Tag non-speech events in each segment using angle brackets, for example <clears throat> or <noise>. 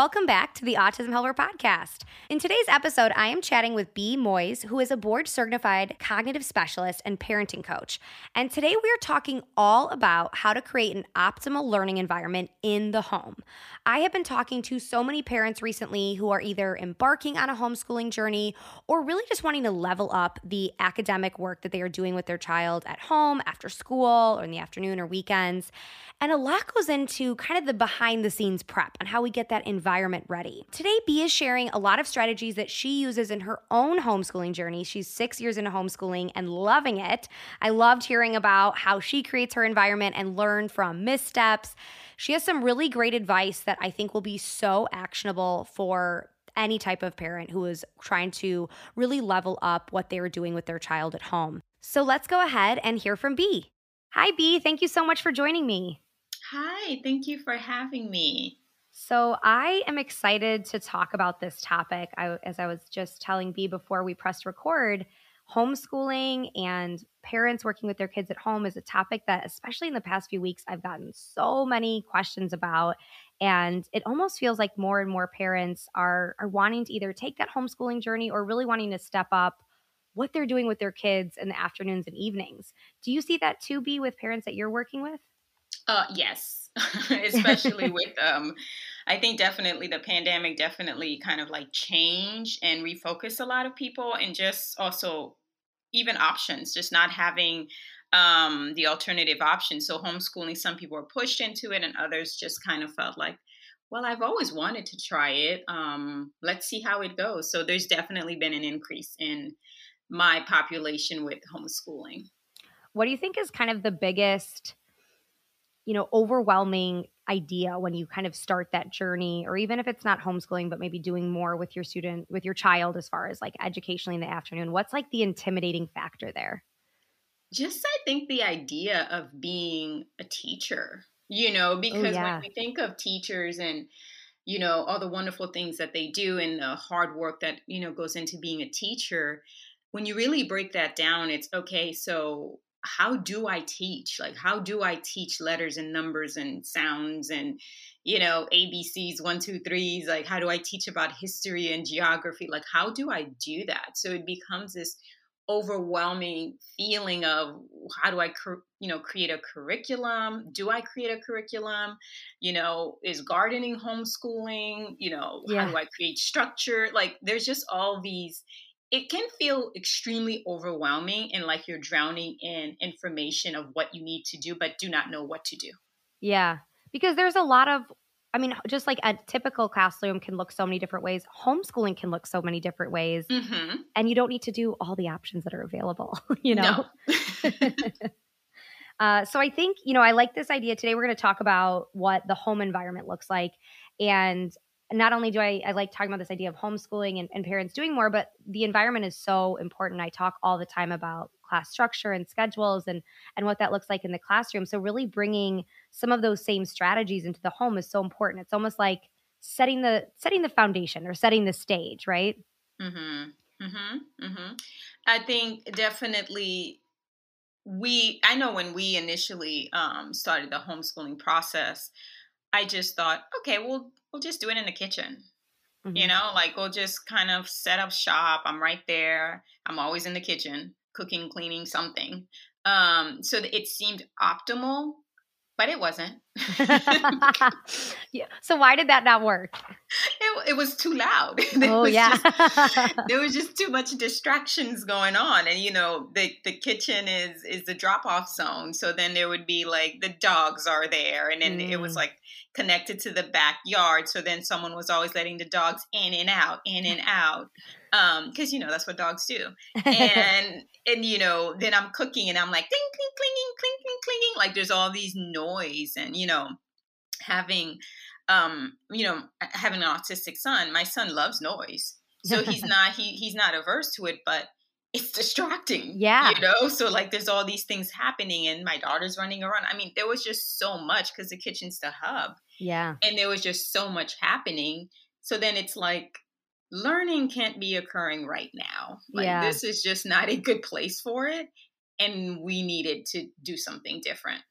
Welcome back to the Autism Helper podcast. In today's episode, I am chatting with Bea Moise, who is a board certified cognitive specialist and parenting coach. And today we are talking all about how to create an optimal learning environment in the home. I have been talking to so many parents recently who are either embarking on a homeschooling journey or really just wanting to level up the academic work that they are doing with their child at home, after school, or in the afternoon or weekends. And a lot goes into kind of the behind the scenes prep and how we get that environment ready. Today, Bea is sharing a lot of strategies that she uses in her own homeschooling journey. She's six years into homeschooling and loving it. I loved hearing about how she creates her environment and learn from missteps. She has some really great advice that I think will be so actionable for any type of parent who is trying to really level up what they are doing with their child at home. So let's go ahead and hear from Bea. Hi, Bea. Thank you so much for joining me. Hi, thank you for having me. So, I am excited to talk about this topic. I, as I was just telling Bea before we pressed record, homeschooling and parents working with their kids at home is a topic that, especially in the past few weeks, I've gotten so many questions about. And it almost feels like more and more parents are, are wanting to either take that homeschooling journey or really wanting to step up what they're doing with their kids in the afternoons and evenings. Do you see that too, Bea, with parents that you're working with? Uh, yes, <laughs> especially <laughs> with um, I think definitely the pandemic definitely kind of like changed and refocused a lot of people, and just also even options, just not having um, the alternative options. So homeschooling, some people were pushed into it, and others just kind of felt like, well, I've always wanted to try it. Um, let's see how it goes. So there's definitely been an increase in my population with homeschooling. What do you think is kind of the biggest? You know, overwhelming idea when you kind of start that journey, or even if it's not homeschooling, but maybe doing more with your student, with your child as far as like educationally in the afternoon? What's like the intimidating factor there? Just, I think, the idea of being a teacher, you know, oh, because yeah. when we think of teachers and, you know, all the wonderful things that they do and the hard work that, you know, goes into being a teacher, when you really break that down, it's okay, so how do I teach? Like, how do I teach letters and numbers and sounds and, you know, ABCs, one, two, threes? Like, how do I teach about history and geography? Like, how do I do that? So it becomes this overwhelming feeling of how do I, you know, create a curriculum? Do I create a curriculum? You know, is gardening homeschooling? You know, yeah. how do I create structure? Like, there's just all these. It can feel extremely overwhelming and like you're drowning in information of what you need to do, but do not know what to do. Yeah, because there's a lot of I mean, just like a typical classroom can look so many different ways, homeschooling can look so many different ways. Mm-hmm. And you don't need to do all the options that are available, <laughs> you know? No. <laughs> uh, so I think, you know, I like this idea. Today we're going to talk about what the home environment looks like. And not only do I, I like talking about this idea of homeschooling and, and parents doing more, but the environment is so important. I talk all the time about class structure and schedules and and what that looks like in the classroom. So really bringing some of those same strategies into the home is so important. It's almost like setting the setting the foundation or setting the stage right? Mhm mhm mhm i think definitely we i know when we initially um, started the homeschooling process i just thought okay well we'll just do it in the kitchen mm-hmm. you know like we'll just kind of set up shop i'm right there i'm always in the kitchen cooking, cleaning, something. Um, so it seemed optimal, but it wasn't. <laughs> yeah. So why did that not work? It, it was too loud. <laughs> There oh yeah. just, <laughs> there was just too much distractions going on, and you know the the kitchen is is the drop off zone. So then there would be like the dogs are there, and then mm. it was mm. like connected to the backyard. So then someone was always letting the dogs in and out, in and out um because you know that's what dogs do and <laughs> and you know then i'm cooking and i'm like cling cling clinging cling cling clinging like there's all these noise and you know having um you know having an autistic son my son loves noise so he's <laughs> not he he's not averse to it but it's distracting yeah you know so like there's all these things happening and my daughter's running around i mean there was just so much because the kitchen's the hub yeah and there was just so much happening so then it's like learning can't be occurring right now. Like yeah. this is just not a good place for it. And we needed to do something different.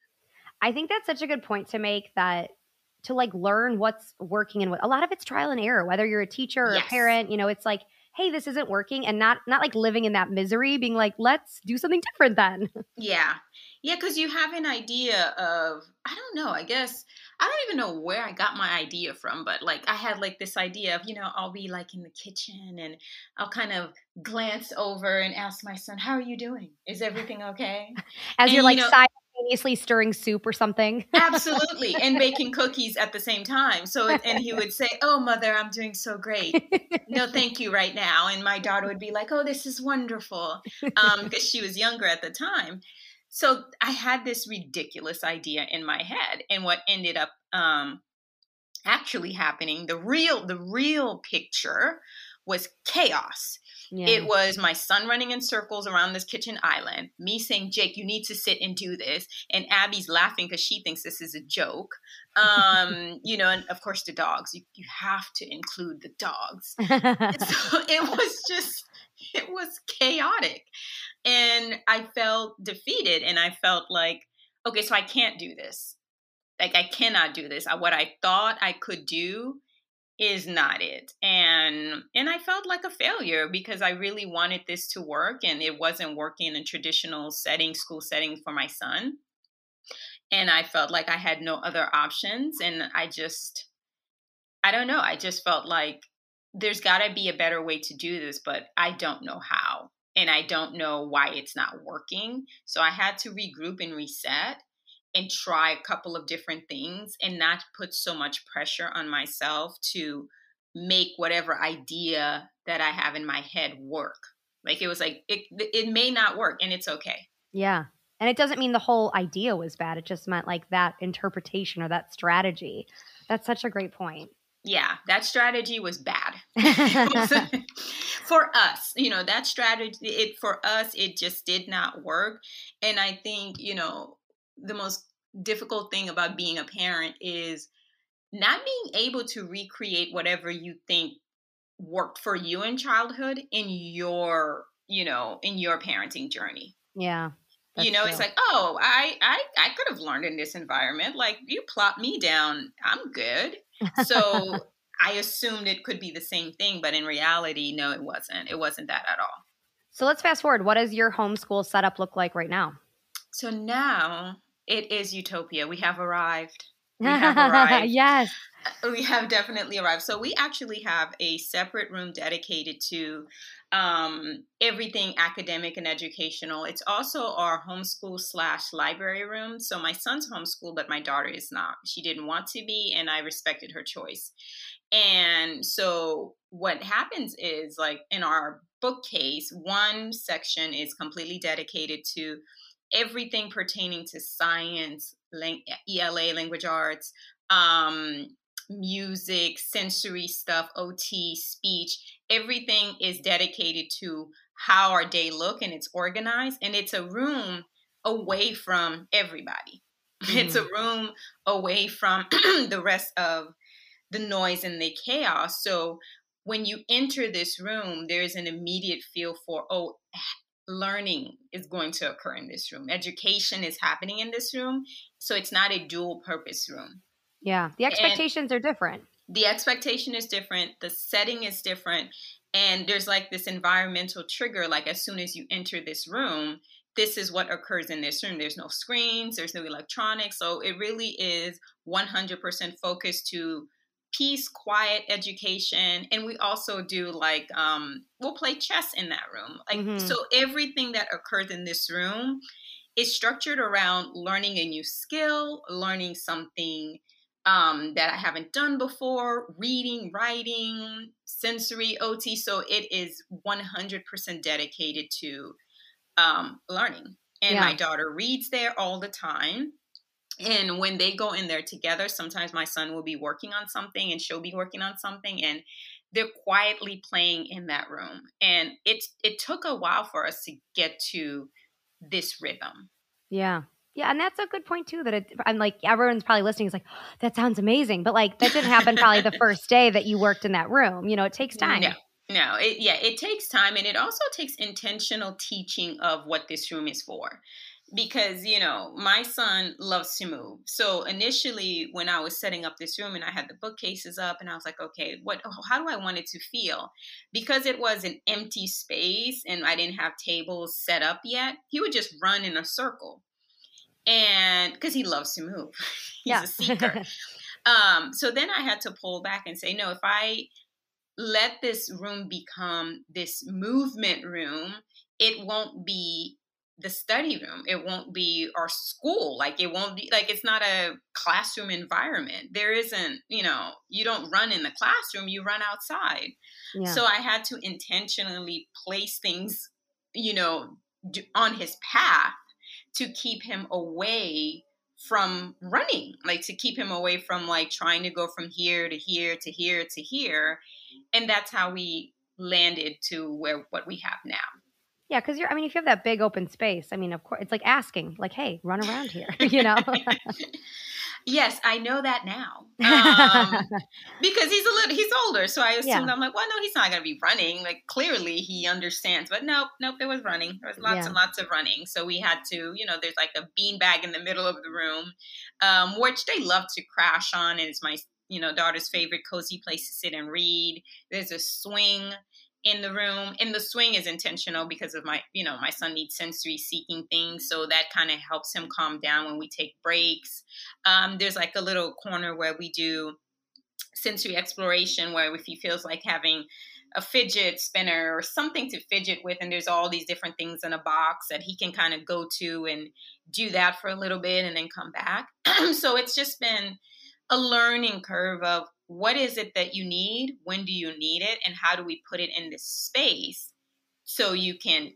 I think that's such a good point to make that to like learn what's working and what a lot of it's trial and error, whether you're a teacher or yes. a parent, you know, it's like, hey, this isn't working and not not like living in that misery, being like, let's do something different then. <laughs> Yeah. Yeah, because you have an idea of, I don't know, I guess I don't even know where I got my idea from, but like I had like this idea of, you know, I'll be like in the kitchen and I'll kind of glance over and ask my son, How are you doing? Is everything okay? As and, you're like you know, simultaneously stirring soup or something. absolutely. And <laughs> baking cookies at the same time. So, and he would say, Oh, mother, I'm doing so great. no, thank you right now. And my daughter would be like, Oh, this is wonderful. Um, because she was younger at the time so I had this ridiculous idea in my head, and what ended up um, actually happening, the real the real picture was chaos. Yeah. It was my son running in circles around this kitchen island, me saying, Jake, you need to sit and do this. And Abby's laughing because she thinks this is a joke. Um, <laughs> you know, and of course the dogs. You, you have to include the dogs. so <laughs> <laughs> it was just it was chaotic. And I felt defeated and I felt like, okay, so I can't do this. Like, I cannot do this. What I thought I could do is not it. And and i felt like a failure because i really wanted this to work and it wasn't working in a traditional setting school setting for my son. And i felt like i had no other options and i just i don't know i just felt like there's got to be a better way to do this but i don't know how and I don't know why it's not working. So I had to regroup and reset and try a couple of different things and not put so much pressure on myself to make whatever idea that I have in my head work. Like it was like it it may not work and it's okay. Yeah. And it doesn't mean the whole idea was bad. It just meant like that interpretation or that strategy. That's such a great point yeah, that strategy was bad <laughs> <laughs> for us. You know, that strategy it for us it just did not work. And I think, you know, the most difficult thing about being a parent is not being able to recreate whatever you think worked for you in childhood in your, you know, in your parenting journey. Yeah. you know, true. it's like, oh, I, I I could have learned in this environment. Like you plop me down, I'm good so <laughs> I assumed it could be the same thing, but in reality, no, it wasn't. It wasn't that at all. So let's fast forward. What does your homeschool setup look like right now? So now it is utopia. We have arrived. <laughs> We have arrived. yes. We have definitely arrived. So we actually have a separate room dedicated to um, everything academic and educational. It's also our homeschool slash library room. So my son's homeschool, but my daughter is not. She didn't want to be, and I respected her choice. And so what happens is, like in our bookcase, one section is completely dedicated to everything pertaining to science, ELA, language arts, um, music, sensory stuff, OT, speech. Everything is dedicated to how our day look and it's organized and it's a room away from everybody. Mm-hmm. <laughs> It's a mm-hmm. room away from <clears throat> the rest of the noise and the chaos. So when you enter this room, there's an immediate feel for, oh, learning is going to occur in this room. Education is happening in this room. So it's not a dual purpose room. Yeah. The expectations and are different. The expectation is different. The setting is different. And there's like this environmental trigger, like as soon as you enter this room, this is what occurs in this room. There's no screens, there's no electronics. So it really is 100% focused to peace, quiet education, and we also do like um, we'll play chess in that room. Like mm-hmm. so, everything that occurs in this room is structured around learning a new skill, learning something um, that I haven't done before, reading, writing, sensory OT. So it is 100% dedicated to um, learning. And yeah. my daughter reads there all the time and when they go in there together sometimes my son will be working on something and she'll be working on something and they're quietly playing in that room. And it it took a while for us to get to this rhythm. Yeah. Yeah and that's a good point too that it i'm like everyone's probably listening is like oh, that sounds amazing but like that didn't happen probably the <laughs> first day that you worked in that room you know it takes time. No no it, yeah it takes time and it also takes intentional teaching of what this room is for because you know my son loves to move. So initially when i was setting up this room and i had the bookcases up and i was like okay what how do i want it to feel? Because it was an empty space and i didn't have tables set up yet he would just run in a circle. And because he loves to move. <laughs> He's yeah. a seeker. <laughs> Um, so then i had to pull back and say no if i let this room become this movement room it won't be the study room. It won't be our school. Like it won't be like it's not a classroom environment. There isn't, you know, you don't run in the classroom, you run outside. Yeah. So I had to intentionally place things, you know, on his path to keep him away from running, like to keep him away from like trying to go from here to here to here to here. And that's how we landed to where what we have now. Yeah, because you're. I mean, if you have that big open space, I mean, of course, it's like asking, like, "Hey, run around here," <laughs> you know. <laughs> yes, I know that now <laughs> um, because he's a little. He's older, so I assumed yeah. I'm like, well, no, he's not going to be running. Like, clearly he understands, but nope, nope. There was running. There was lots yeah. and lots of running. So we had to, you know, there's like a bean bag in the middle of the room, um, which they love to crash on, and it's my you know daughter's favorite cozy place to sit and read. There's a swing in the room and the swing is intentional because of my you know my son needs sensory seeking things so that kind of helps him calm down when we take breaks. Um, there's like a little corner where we do sensory exploration where if he feels like having a fidget spinner or something to fidget with and there's all these different things in a box that he can kind of go to and do that for a little bit and then come back. <clears throat> So it's just been a learning curve of what is it that you need when do you need it and how do we put it in this space so you can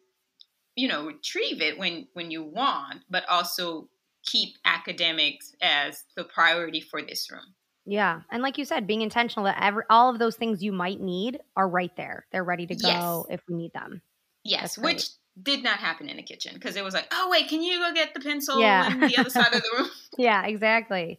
you know retrieve it when when you want but also keep academics as the priority for this room. Yeah and like you said being intentional that every all of those things you might need are right there. They're ready to go yes. if we need them. Yes which did not happen in the kitchen because it was like oh wait can you go get the pencil yeah. on the other side of the <laughs> room? Yeah exactly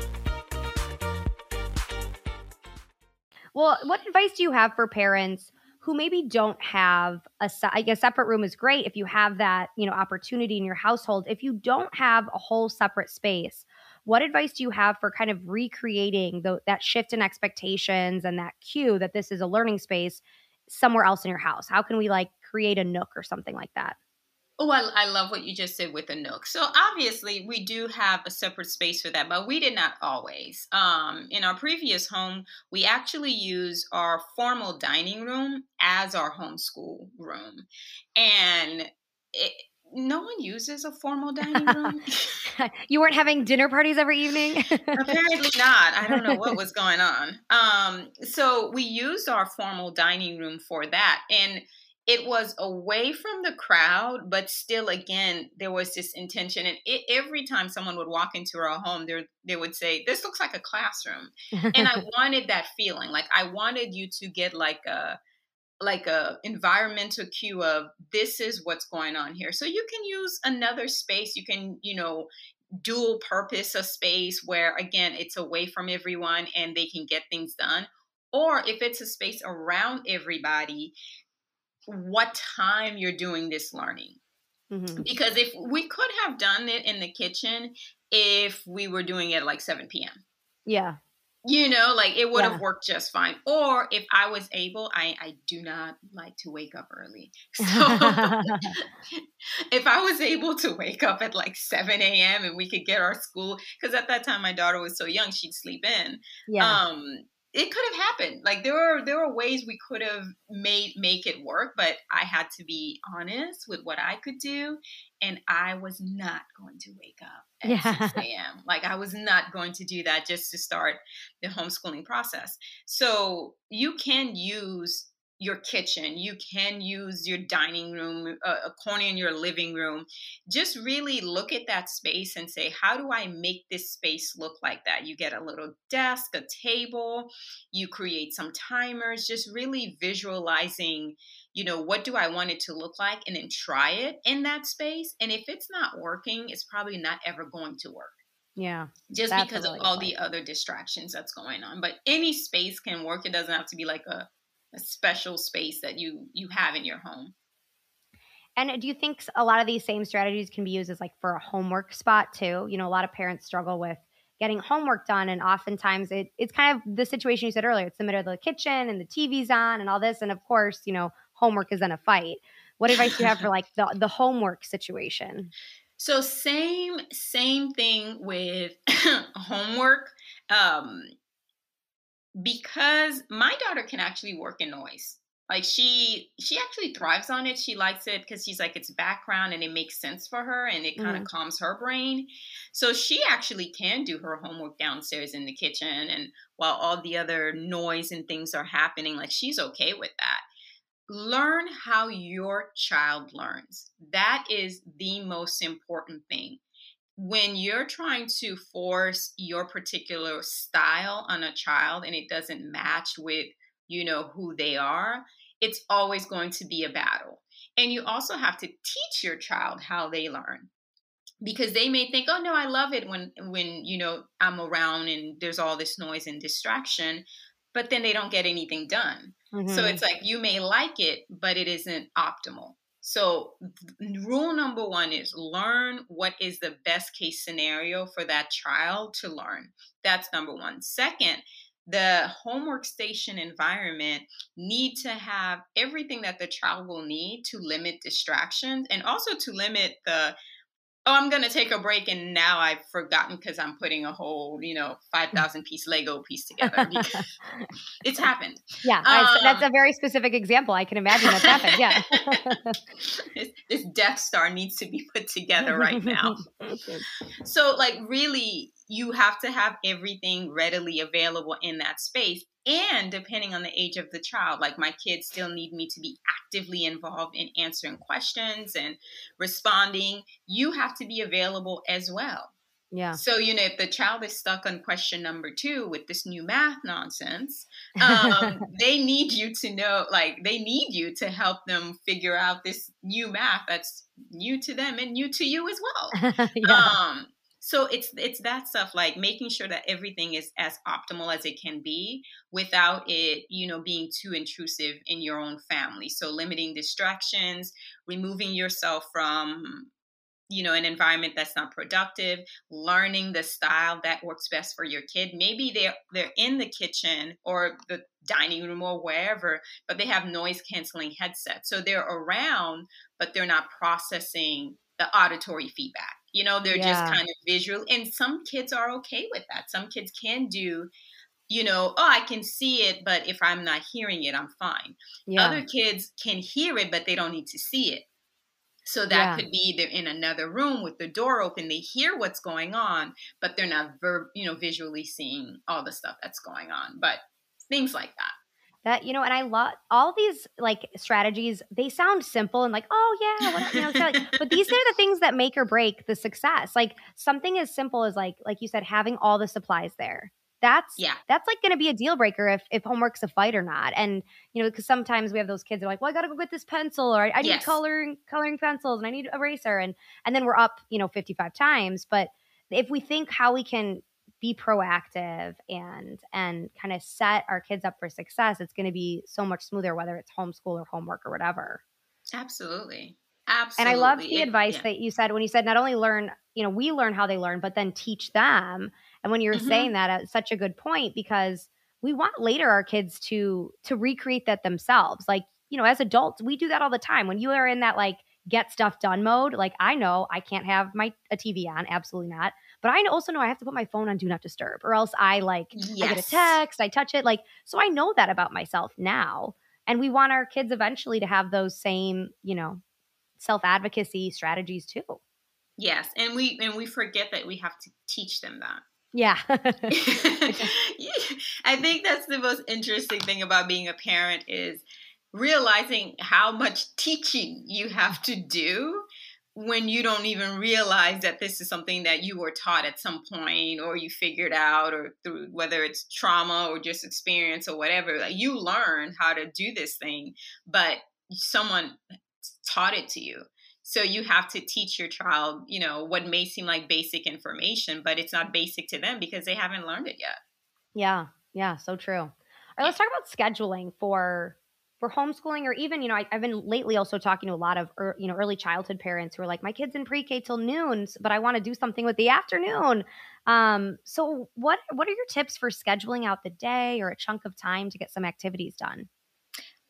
Well, what advice do you have for parents who maybe don't have a a separate room is great if you have that, you know, opportunity in your household. If you don't have a whole separate space, what advice do you have for kind of recreating the, that shift in expectations and that cue that this is a learning space somewhere else in your house? How can we like create a nook or something like that? Oh, I, I, love what you just said with the nook. So obviously, we do have a separate space for that, but we did not always. Um, in our previous home, we actually use our formal dining room as our homeschool room, and it, no one uses a formal dining room. <laughs> you weren't having dinner parties every evening? <laughs> Apparently not. I don't know what was going on. Um, so we used our formal dining room for that, and it was away from the crowd, but still, again, there was this intention. And it, every time someone would walk into our home, they they would say, "This looks like a classroom," and I <laughs> wanted that feeling. Like I wanted you to get like a like a environmental cue of this is what's going on here. So you can use another space. You can, you know, dual purpose a space where again it's away from everyone and they can get things done or if it's a space around everybody what time you're doing this learning. Mm-hmm. Because if we could have done it in the kitchen if we were doing it like 7 p.m. Yeah. You know, like it would yeah. have worked just fine. Or if I was able, I, I do not like to wake up early. <laughs> So <laughs> if I was able to wake up at like 7 a.m. and we could get our school, because at that time my daughter was so young, she'd sleep in. Yeah. Um, it could have happened. Like there were there were ways we could have made make it work, but I had to be honest with what I could do, and I was not going to wake up at yeah. 6 <laughs> a.m. Like I was not going to do that just to start the homeschooling process. So you can use your kitchen. You can use your dining room, uh, a corner in your living room. Just really look at that space and say, how do I make this space look like that? You get a little desk, a table, you create some timers, just really visualizing, you know, what do I want it to look like and then try it in that space. And if it's not working, it's probably not ever going to work. Yeah. Just because really of all the other distractions that's going on. But any space can work. It doesn't have to be like a a special space that you you have in your home. And do you think a lot of these same strategies can be used as like for a homework spot too? You know, a lot of parents struggle with getting homework done and oftentimes it, it's kind of the situation you said earlier it's the middle of the kitchen and the tv's on and all this and of course you know homework is in a fight what advice do you have for <laughs> like the, the homework situation so same same thing with <coughs> homework um because my daughter can actually work in noise. Like she she actually thrives on it. She likes it because she's like it's background and it makes sense for her and it kind of mm. calms her brain. So she actually can do her homework downstairs in the kitchen and while all the other noise and things are happening like she's okay with that. Learn how your child learns. That is the most important thing when you're trying to force your particular style on a child and it doesn't match with you know who they are it's always going to be a battle. And you also have to teach your child how they learn. Because they may think oh no i love it when when you know i'm around and there's all this noise and distraction but then they don't get anything done. Mm-hmm. so it's like you may like it but it isn't optimal so, rule number one is learn what is the best case scenario for that child to learn. That's number one. Second, the homework station environment need to have everything that the child will need to limit distractions and also to limit the oh, I'm going to take a break. And now I've forgotten because I'm putting a whole, you know, 5,000 piece Lego piece together. <laughs> it's happened. Yeah. Um, that's a very specific example. I can imagine that's happened. Yeah. <laughs> this, this Death Star needs to be put together right now. <laughs> so, like, really, you have to have everything readily available in that space and depending on the age of the child like my kids still need me to be actively involved in answering questions and responding you have to be available as well Yeah. So, you know, if the child is stuck on question number two with this new math nonsense, <laughs> um, they need you to know, like, they need you to help them figure out this new math that's new to them and new to you as well. <laughs> yeah. Um, so it's it's that stuff like making sure that everything is as optimal as it can be without it you know being too intrusive in your own family. So limiting distractions removing yourself from you know an environment that's not productive learning the style that works best for your kid. Maybe they're they're in the kitchen or the dining room or wherever but they have noise canceling headsets. So they're around but they're not processing the auditory feedback you know they're yeah. just kind of visual and some kids are okay with that some kids can do you know, oh, I can see it, but if I'm not hearing it, I'm fine. Yeah. Other kids can hear it, but they don't need to see it. So that yeah. could be they're in another room with the door open. They hear what's going on, but they're not verb, you know, visually seeing all the stuff that's going on. But things like that. That you know, and I love all these like strategies. They sound simple and like, oh yeah, what, you know, like, <laughs> but these are the things that make or break the success. Like something as simple as like, like you said, having all the supplies there that's yeah that's like going to be a deal breaker if if homework's a fight or not and you know because sometimes we have those kids that are like well i gotta go get this pencil or i, I need yes. coloring coloring pencils and i need eraser and and then we're up you know 55 times but if we think how we can be proactive and and kind of set our kids up for success it's going to be so much smoother whether it's homeschool or homework or whatever absolutely Absolutely. And I love the it, advice yeah. that you said when you said not only learn, you know, we learn how they learn, but then teach them. And when you're mm-hmm. saying that, it's such a good point because we want later our kids to to recreate that themselves. Like, you know, as adults, we do that all the time. When you are in that like get stuff done mode, like I know I can't have my a TV on, absolutely not. But I also know I have to put my phone on do not disturb or else I like yes. I get a text, I touch it. Like, so I know that about myself now. And we want our kids eventually to have those same, you know, self advocacy strategies too. Yes, and we and we forget that we have to teach them that. <laughs> <laughs> Yeah. I think that's the most interesting thing about being a parent is realizing how much teaching you have to do when you don't even realize that this is something that you were taught at some point or you figured out or through whether it's trauma or just experience or whatever like you learn how to do this thing but someone taught it to you so you have to teach your child, you know, what may seem like basic information, but it's not basic to them because they haven't learned it yet. Yeah. Yeah. So true. All right, let's talk about scheduling for for homeschooling or even you know I, have been lately also talking to a lot of er, you know early childhood parents who are like my kids in pre-k till noon but i want to do something with the afternoon. Um, so what what are your tips for scheduling out the day or a chunk of time to get some activities done?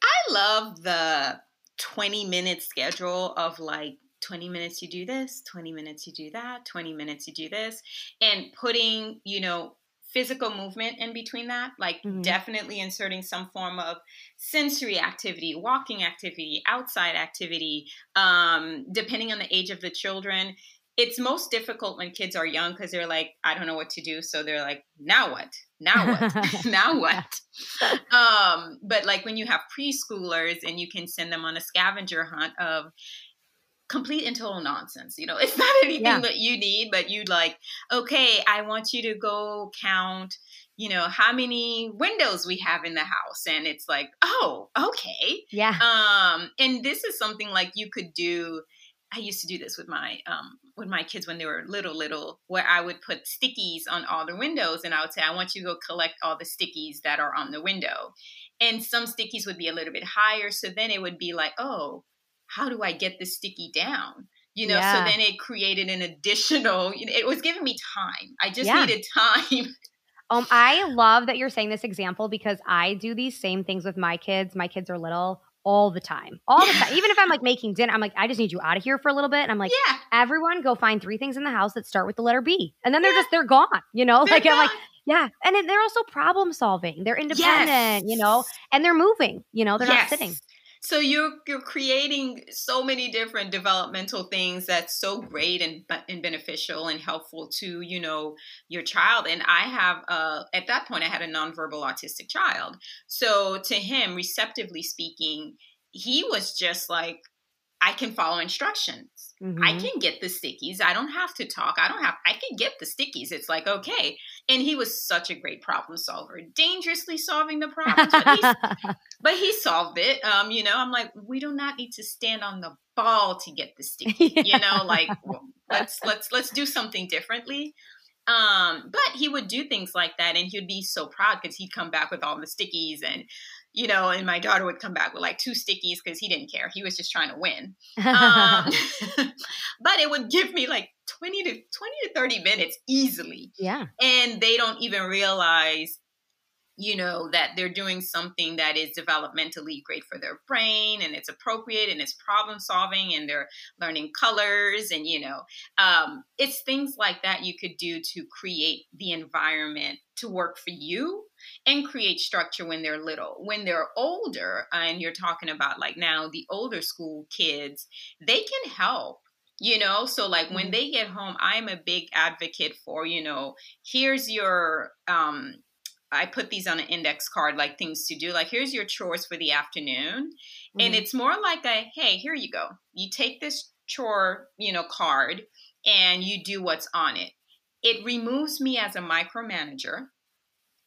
I love the 20 minute schedule of like 20 minutes you do this 20 minutes you do that 20 minutes you do this and putting you know physical movement in between that like mm-hmm. definitely inserting some form of sensory activity walking activity outside activity um, depending on the age of the children. It's most difficult when kids are young because they're like i don't know what to do. So they're like now what? Now what? <laughs> <laughs> Now what? <laughs> Um but like when you have preschoolers and you can send them on a scavenger hunt of complete and total nonsense you know it's <laughs> not anything yeah. that you need but you like okay i want you to go count you know how many windows we have in the house and it's like oh okay yeah um and this is something like you could do I used to do this with my um, with my kids when they were little, little, where I would put stickies on all the windows, and I would say, "I want you to go collect all the stickies that are on the window." And some stickies would be a little bit higher, so then it would be like, "Oh, how do I get the sticky down?" You know, yeah. so then it created an additional. You know, it was giving me time. I just yeah. needed <laughs> time. Um, I love that you're saying this example because I do these same things with my kids. My kids are little all the time. All the time. <laughs> Even if I'm like making dinner, I'm like, I just need you out of here for a little bit. And I'm like, yeah. everyone go find three things in the house that start with the letter B. And then they're yeah. just, they're gone, you know? <laughs> They're like, gone. I'm like, yeah. And they're also problem solving. They're independent, yes. you know, and they're moving, you know, they're yes. not sitting so you're you're creating so many different developmental things that's so great and and beneficial and helpful to you know your child. And i have uh at that point i had a nonverbal autistic child. So to him receptively speaking he was just like I can follow instructions. Mm-hmm. I can get the stickies. I don't have to talk. I don't have, I can get the stickies. It's like, okay. And he was such a great problem solver, dangerously solving the problems, but, <laughs> but he solved it. Um, you know, I'm like, we do not need to stand on the ball to get the <laughs> sticky, yeah. you know, like well, let's, let's, let's do something differently. Um, but he would do things like that and he would be so proud because he'd come back with all the stickies and you know, and my daughter would come back with like two stickies because he didn't care. He was just trying to win. <laughs> Um, <laughs> but it would give me like 20 to 20 to 30 minutes easily. Yeah. And they don't even realize you know that they're doing something that is developmentally great for their brain and it's appropriate and it's problem solving and they're learning colors and you know um, it's things like that you could do to create the environment to work for you and create structure when they're little when they're older and you're talking about like now the older school kids they can help you know so like when mm-hmm. they get home i'm a big advocate for you know here's your um I put these on an index card, like things to do. Like, here's your chores for the afternoon. Mm-hmm. And it's more like a, hey, here you go. You take this chore, you know, card and you do what's on it. It removes me as a micromanager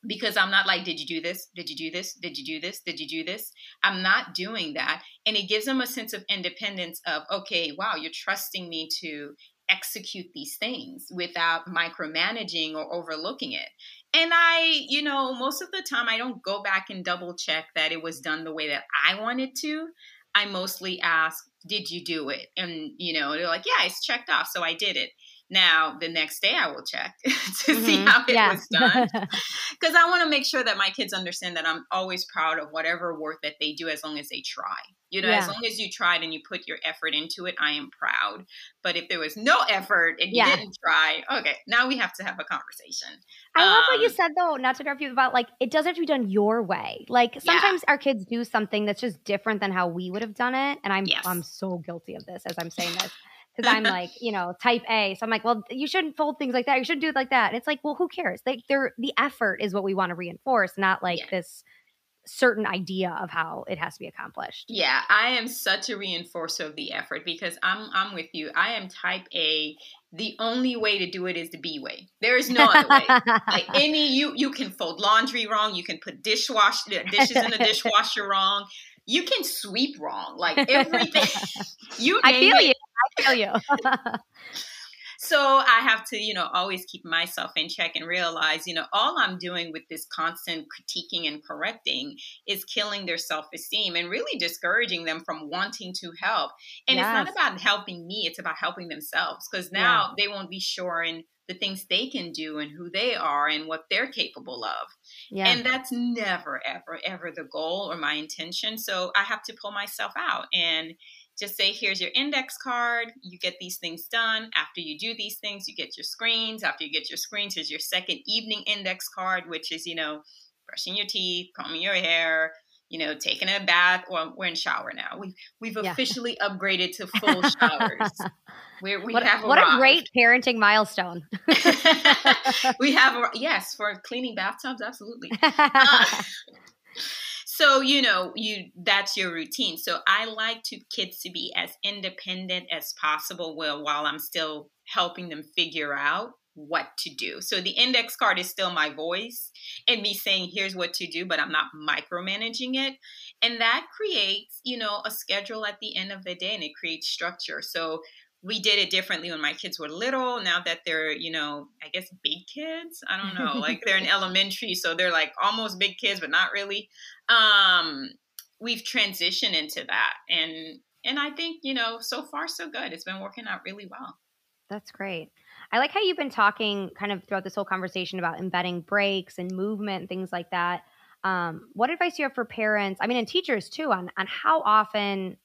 because I'm not like, did you do this? Did you do this? Did you do this? Did you do this? I'm not doing that. And it gives them a sense of independence of, okay, wow, you're trusting me to execute these things without micromanaging or overlooking it. And I, you know, most of the time I don't go back and double check that it was done the way that I wanted to. I mostly ask, did you do it? And, you know, they're like, yeah, it's checked off. So I did it. Now, the next day I will check <laughs> to mm-hmm. see how it yeah. was <laughs> done. Because I want to make sure that my kids understand that I'm always proud of whatever work that they do as long as they try. You know, yeah. as long as you tried and you put your effort into it, I am proud. But if there was no effort and you yeah. didn't try, okay, now we have to have a conversation. I um, love what you um, said though, not to interrupt you about like it doesn't have to be done your way. Like sometimes yeah. our kids do something that's just different than how we would have done it. And I'm yes. I'm so guilty of this as I'm saying this because I'm <laughs> like, you know, type A. So I'm like, well, you shouldn't fold things like that. You shouldn't do it like that. And it's like, well, who cares? Like, they're the effort is what we want to reinforce, not like yeah. this certain idea of how it has to be accomplished. Yeah, I am such a reinforcer of the effort because I'm I'm with you. I am type A. The only way to do it is the B way. There is no other way. like <laughs> any you you can fold laundry wrong, you can put dishwash <laughs> dishes in the dishwasher wrong. You can sweep wrong. Like <laughs> everything. <laughs> you I feel it. you. I feel you. <laughs> so I have to, you know, always keep myself in check and realize, you know, all I'm doing with this constant critiquing and correcting is killing their self esteem and really discouraging them from wanting to help. And yes. it's not about helping me, it's about helping themselves because now yeah. they won't be sure in the things they can do and who they are and what they're capable of. Yeah. And that's never, ever, ever the goal or my intention. So I have to pull myself out and just say, here's your index card. You get these things done. After you do these things, you get your screens. After you get your screens, here's your second evening index card, which is, you know, brushing your teeth, combing your hair, you know, taking a bath. Well, we're in shower now. We've we've yeah. officially upgraded to <laughs> full showers. We're, we what, have what a great parenting milestone. <laughs> we have, yes, for cleaning bathtubs, absolutely. Uh, <laughs> so you know you that's your routine. So i like to kids to be as independent as possible while, while i'm still helping them figure out what to do. So the index card is still my voice and me saying here's what to do but i'm not micromanaging it. And that creates you know a schedule at the end of the day and it creates structure. So we did it differently when my kids were little. Now that they're, you know, I guess big kids. I don't know. like they're in <laughs> elementary, so they're like almost big kids, but not really. Um, we've transitioned into that, and and I think you know, so far so good. It's been working out really well. That's great. I like how you've been talking kind of throughout this whole conversation about embedding breaks and movement and things like that. Um, what advice do you have for parents? I mean, and teachers too, on on how often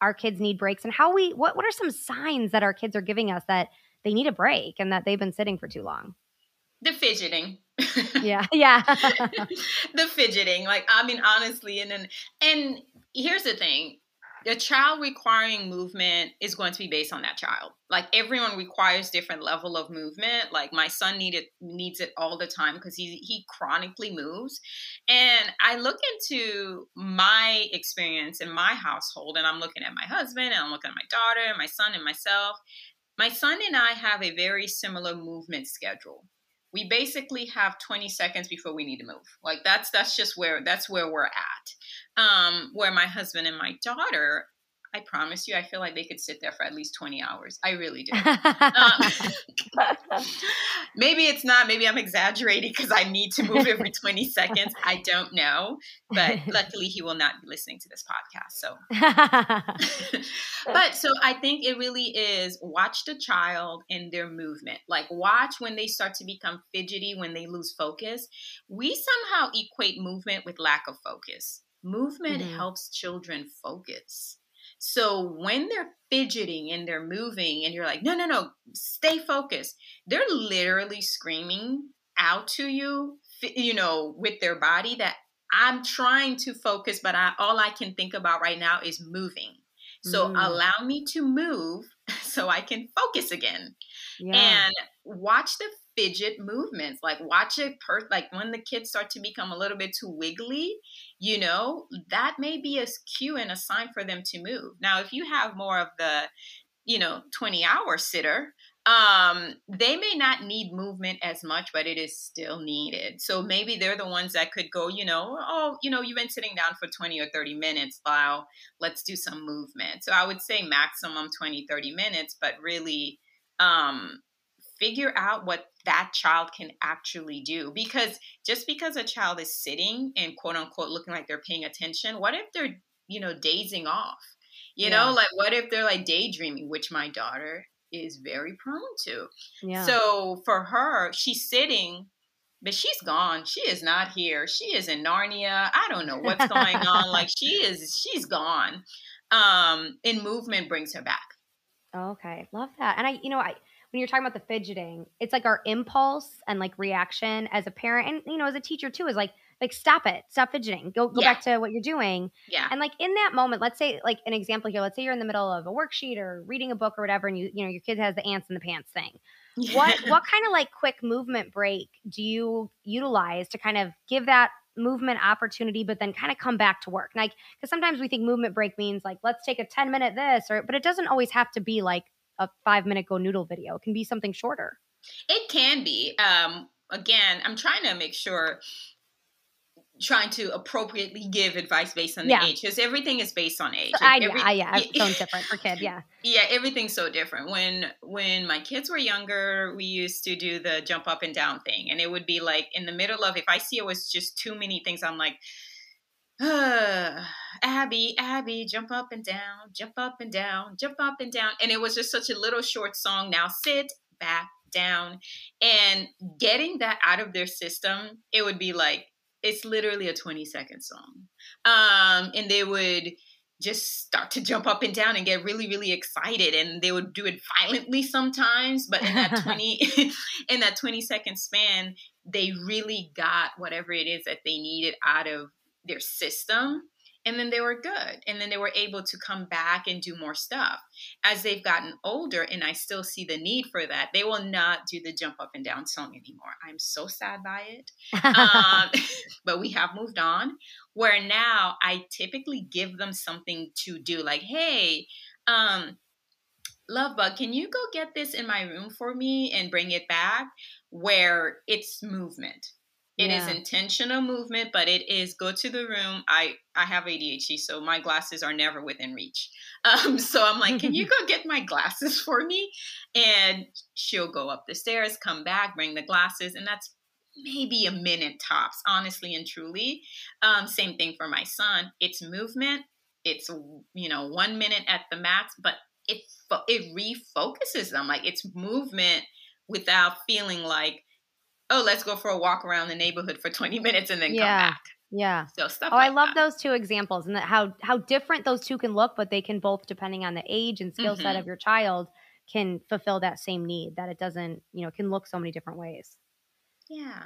our kids need breaks and how we what what are some signs that our kids are giving us that they need a break and that they've been sitting for too long? The fidgeting. yeah. <laughs> Yeah. the fidgeting. Like I mean honestly and then and here's the thing. A child requiring movement is going to be based on that child. Like everyone requires different level of movement. Like my son needed needs it all the time because he he chronically moves. And i look into my experience in my household and i'm looking at my husband and i'm looking at my daughter my son and myself. My son and i have a very similar movement schedule. We basically have 20 seconds before we need to move. Like that's that's just where that's where we're at um where my husband and my daughter I promise you, I feel like they could sit there for at least 20 hours. I really do. um, <laughs> maybe it's not. Maybe I'm exaggerating because I need to move every 20 seconds. I don't know. But <laughs> luckily, he will not be listening to this podcast. So, <laughs> but so I think it really is watch the child and their movement. Like, watch when they start to become fidgety, when they lose focus. We somehow equate movement with lack of focus. Movement mm-hmm. helps children focus. So when they're fidgeting and they're moving, and you're like, no, no, no, stay focused, they're literally screaming out to you, you know, with their body that I'm trying to focus, but I, all I can think about right now is moving. So mm. allow me to move <laughs> so I can focus again. Yeah. And watch the fidget movements. Like watch it per like when the kids start to become a little bit too wiggly, you know, that may be a cue and a sign for them to move. Now, if you have more of the, you know, 20 hour sitter, um they may not need movement as much but it is still needed. So maybe they're the ones that could go you know oh you know you've been sitting down for 20 or 30 minutes wow let's do some movement. So i would say maximum 20 30 minutes but really um figure out what that child can actually do. Because just because a child is sitting and quote unquote looking like they're paying attention what if they're you know dazing off? You yeah. know like what if they're like daydreaming which my daughter is very prone to. Yeah. so for her she's sitting but she's gone. She is not here. She is in narnia. I don't know what's going on. <laughs> Like she is she's gone. Um and movement brings her back. Okay. Love that. And i you know i when you're talking about the fidgeting, it's like our impulse and like reaction as a parent and you know as a teacher too is like like stop it, stop fidgeting, go go yeah. back to what you're doing. Yeah. And like in that moment, let's say like an example here, let's say you're in the middle of a worksheet or reading a book or whatever, and you you know your kid has the ants in the pants thing. What <laughs> what kind of like quick movement break do you utilize to kind of give that movement opportunity, but then kind of come back to work. Like, because sometimes we think movement break means like, let's take a 10 minute this, or, but it doesn't always have to be like a five minute GoNoodle video. It can be something shorter. It can be. Um, again, I'm trying to make sure trying to appropriately give advice based on the yeah. age because everything is based on age. So I, Every, I, yeah, it's so <laughs> different for kid. Yeah, yeah, everything's so different. When when my kids were younger, we used to do the jump up and down thing, and it would be like in the middle of if I see it was just too many things, I'm like uh, <sighs> Abby, Abby, jump up and down, jump up and down, jump up and down. And it was just such a little short song. Now sit back down. And getting that out of their system, it would be like, it's literally a 20 second song. Um, and they would just start to jump up and down and get really really excited and they would do it violently sometimes but in that <laughs> 20 <laughs> in that 20 second span they really got whatever it is that they needed out of their system and then they were good and then they were able to come back and do more stuff. As they've gotten older and i still see the need for that they will not do the jump up and down song anymore. I'm so sad by it. Um, <laughs> <laughs> but we have moved on where now i typically give them something to do like hey um love bug can you go get this in my room for me and bring it back? where it's movement it yeah. is intentional movement, but it is go to the room. I I have ADHD, so my glasses are never within reach. <laughs> Um, so I'm like, can you <laughs> go get my glasses for me? And she'll go up the stairs, come back, bring the glasses, and that's maybe a minute tops, honestly and truly. Um, same thing for my son. It's movement. It's you know one minute at the max, but it it refocuses them. Like it's movement without feeling like oh, let's go for a walk around the neighborhood for 20 minutes and then yeah. come back. Yeah. So stuff. Oh, like I love that. those two examples and that how how different those two can look, but they can both, depending on the age and skill mm-hmm. set of your child, can fulfill that same need. That it doesn't, you know, can look so many different ways. Yeah.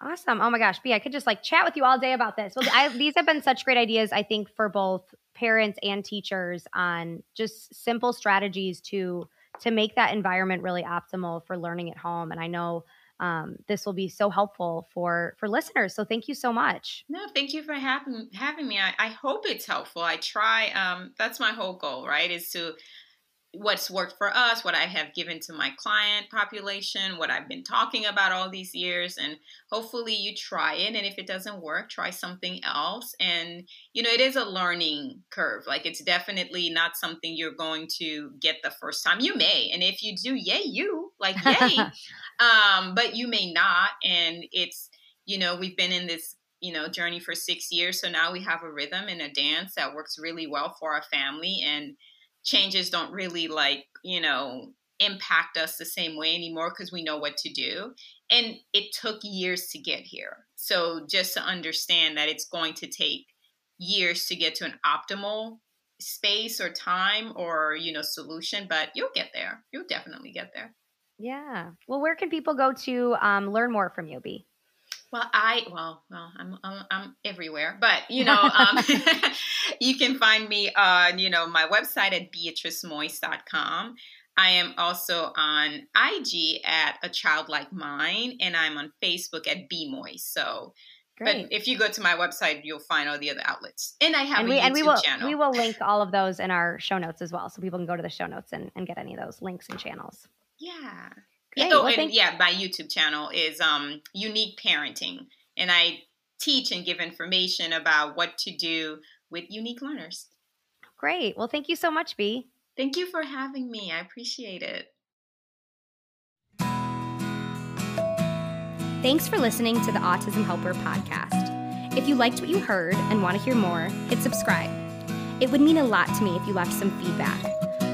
Awesome. Oh my gosh, Bea, I could just like chat with you all day about this. Well, I, these have been such great ideas, I think, for both parents and teachers on just simple strategies to to make that environment really optimal for learning at home. And I know um, this will be so helpful for for listeners. So thank you so much. No, thank you for having having me. I, I hope it's helpful. I try. Um, that's my whole goal, right? Is to what's worked for us, what I have given to my client population, what I've been talking about all these years. And hopefully you try it. And if it doesn't work, try something else. And, you know, it is a learning curve. Like it's definitely not something you're going to get the first time. You may. And if you do, yay, you, like, <laughs> yay. Um, but you may not. And it's, you know, we've been in this you know journey for six years so now we have a rhythm and a dance that works really well for our family and changes don't really like, you know, impact us the same way anymore because we know what to do. And it took years to get here. So just to understand that it's going to take years to get to an optimal space or time or, you know, solution, but you'll get there. You'll definitely get there. Yeah. Well, where can people go to um, learn more from you, Bea? Well, I well, well, I'm I'm, I'm everywhere, but you know, um, <laughs> <laughs> you can find me on you know my website at beatricemoise.com. I am also on IG at a childlike mind, and I'm on Facebook at bmoise. So, Great. but if you go to my website, you'll find all the other outlets, and I have and we, a YouTube and we will, channel. We will link all of those in our show notes as well, so people can go to the show notes and, and get any of those links and channels. Yeah. Yeah, oh, well, and yeah, my YouTube channel is um, Unique Parenting, and I teach and give information about what to do with unique learners. Great. Well, thank you so much, Bea. Thank you for having me. I appreciate it. Thanks for listening to the Autism Helper podcast. If you liked what you heard and want to hear more, hit subscribe. It would mean a lot to me if you left some feedback.